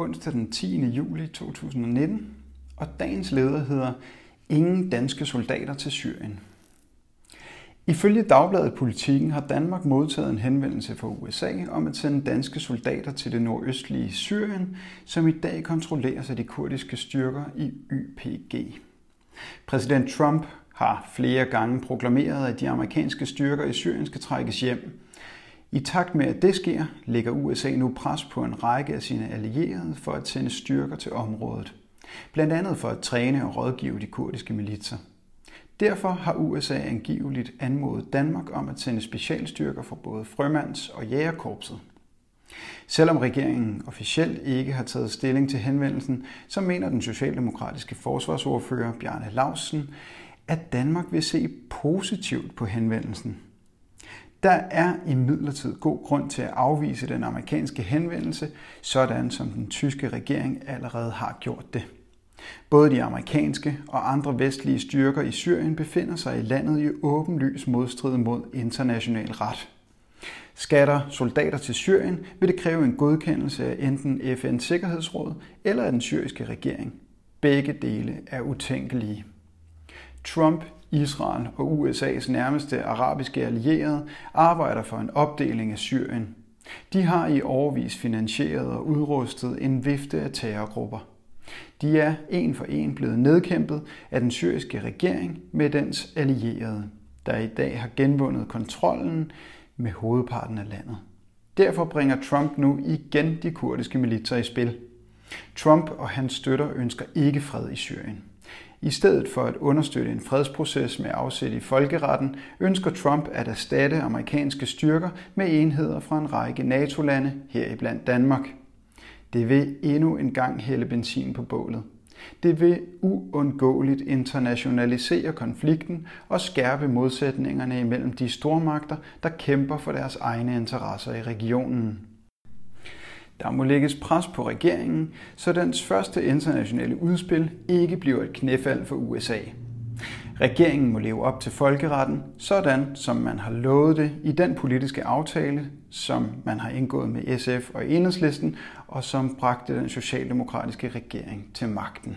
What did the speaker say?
Onsdag den 10. juli 2019, og dagens leder hedder Ingen danske soldater til Syrien. Ifølge Dagbladet Politikken har Danmark modtaget en henvendelse fra USA om at sende danske soldater til det nordøstlige Syrien, som i dag kontrolleres af de kurdiske styrker i YPG. Præsident Trump har flere gange proklameret, at de amerikanske styrker i Syrien skal trækkes hjem. I takt med, at det sker, lægger USA nu pres på en række af sine allierede for at sende styrker til området. Blandt andet for at træne og rådgive de kurdiske militser. Derfor har USA angiveligt anmodet Danmark om at sende specialstyrker fra både frømands- og jægerkorpset. Selvom regeringen officielt ikke har taget stilling til henvendelsen, så mener den socialdemokratiske forsvarsordfører Bjarne Lausen, at Danmark vil se positivt på henvendelsen. Der er imidlertid god grund til at afvise den amerikanske henvendelse, sådan som den tyske regering allerede har gjort det. Både de amerikanske og andre vestlige styrker i Syrien befinder sig i landet i åbenlys modstrid mod international ret. Skatter soldater til Syrien vil det kræve en godkendelse af enten FN's Sikkerhedsråd eller af den syriske regering. Begge dele er utænkelige. Trump, Israel og USA's nærmeste arabiske allierede arbejder for en opdeling af Syrien. De har i årvis finansieret og udrustet en vifte af terrorgrupper. De er en for en blevet nedkæmpet af den syriske regering med dens allierede, der i dag har genvundet kontrollen med hovedparten af landet. Derfor bringer Trump nu igen de kurdiske militser i spil. Trump og hans støtter ønsker ikke fred i Syrien. I stedet for at understøtte en fredsproces med afsæt i folkeretten, ønsker Trump at erstatte amerikanske styrker med enheder fra en række NATO-lande, heriblandt Danmark. Det vil endnu en gang hælde benzin på bålet. Det vil uundgåeligt internationalisere konflikten og skærpe modsætningerne imellem de stormagter, der kæmper for deres egne interesser i regionen. Der må lægges pres på regeringen, så dens første internationale udspil ikke bliver et knæfald for USA. Regeringen må leve op til folkeretten, sådan som man har lovet det i den politiske aftale, som man har indgået med SF og Enhedslisten, og som bragte den socialdemokratiske regering til magten.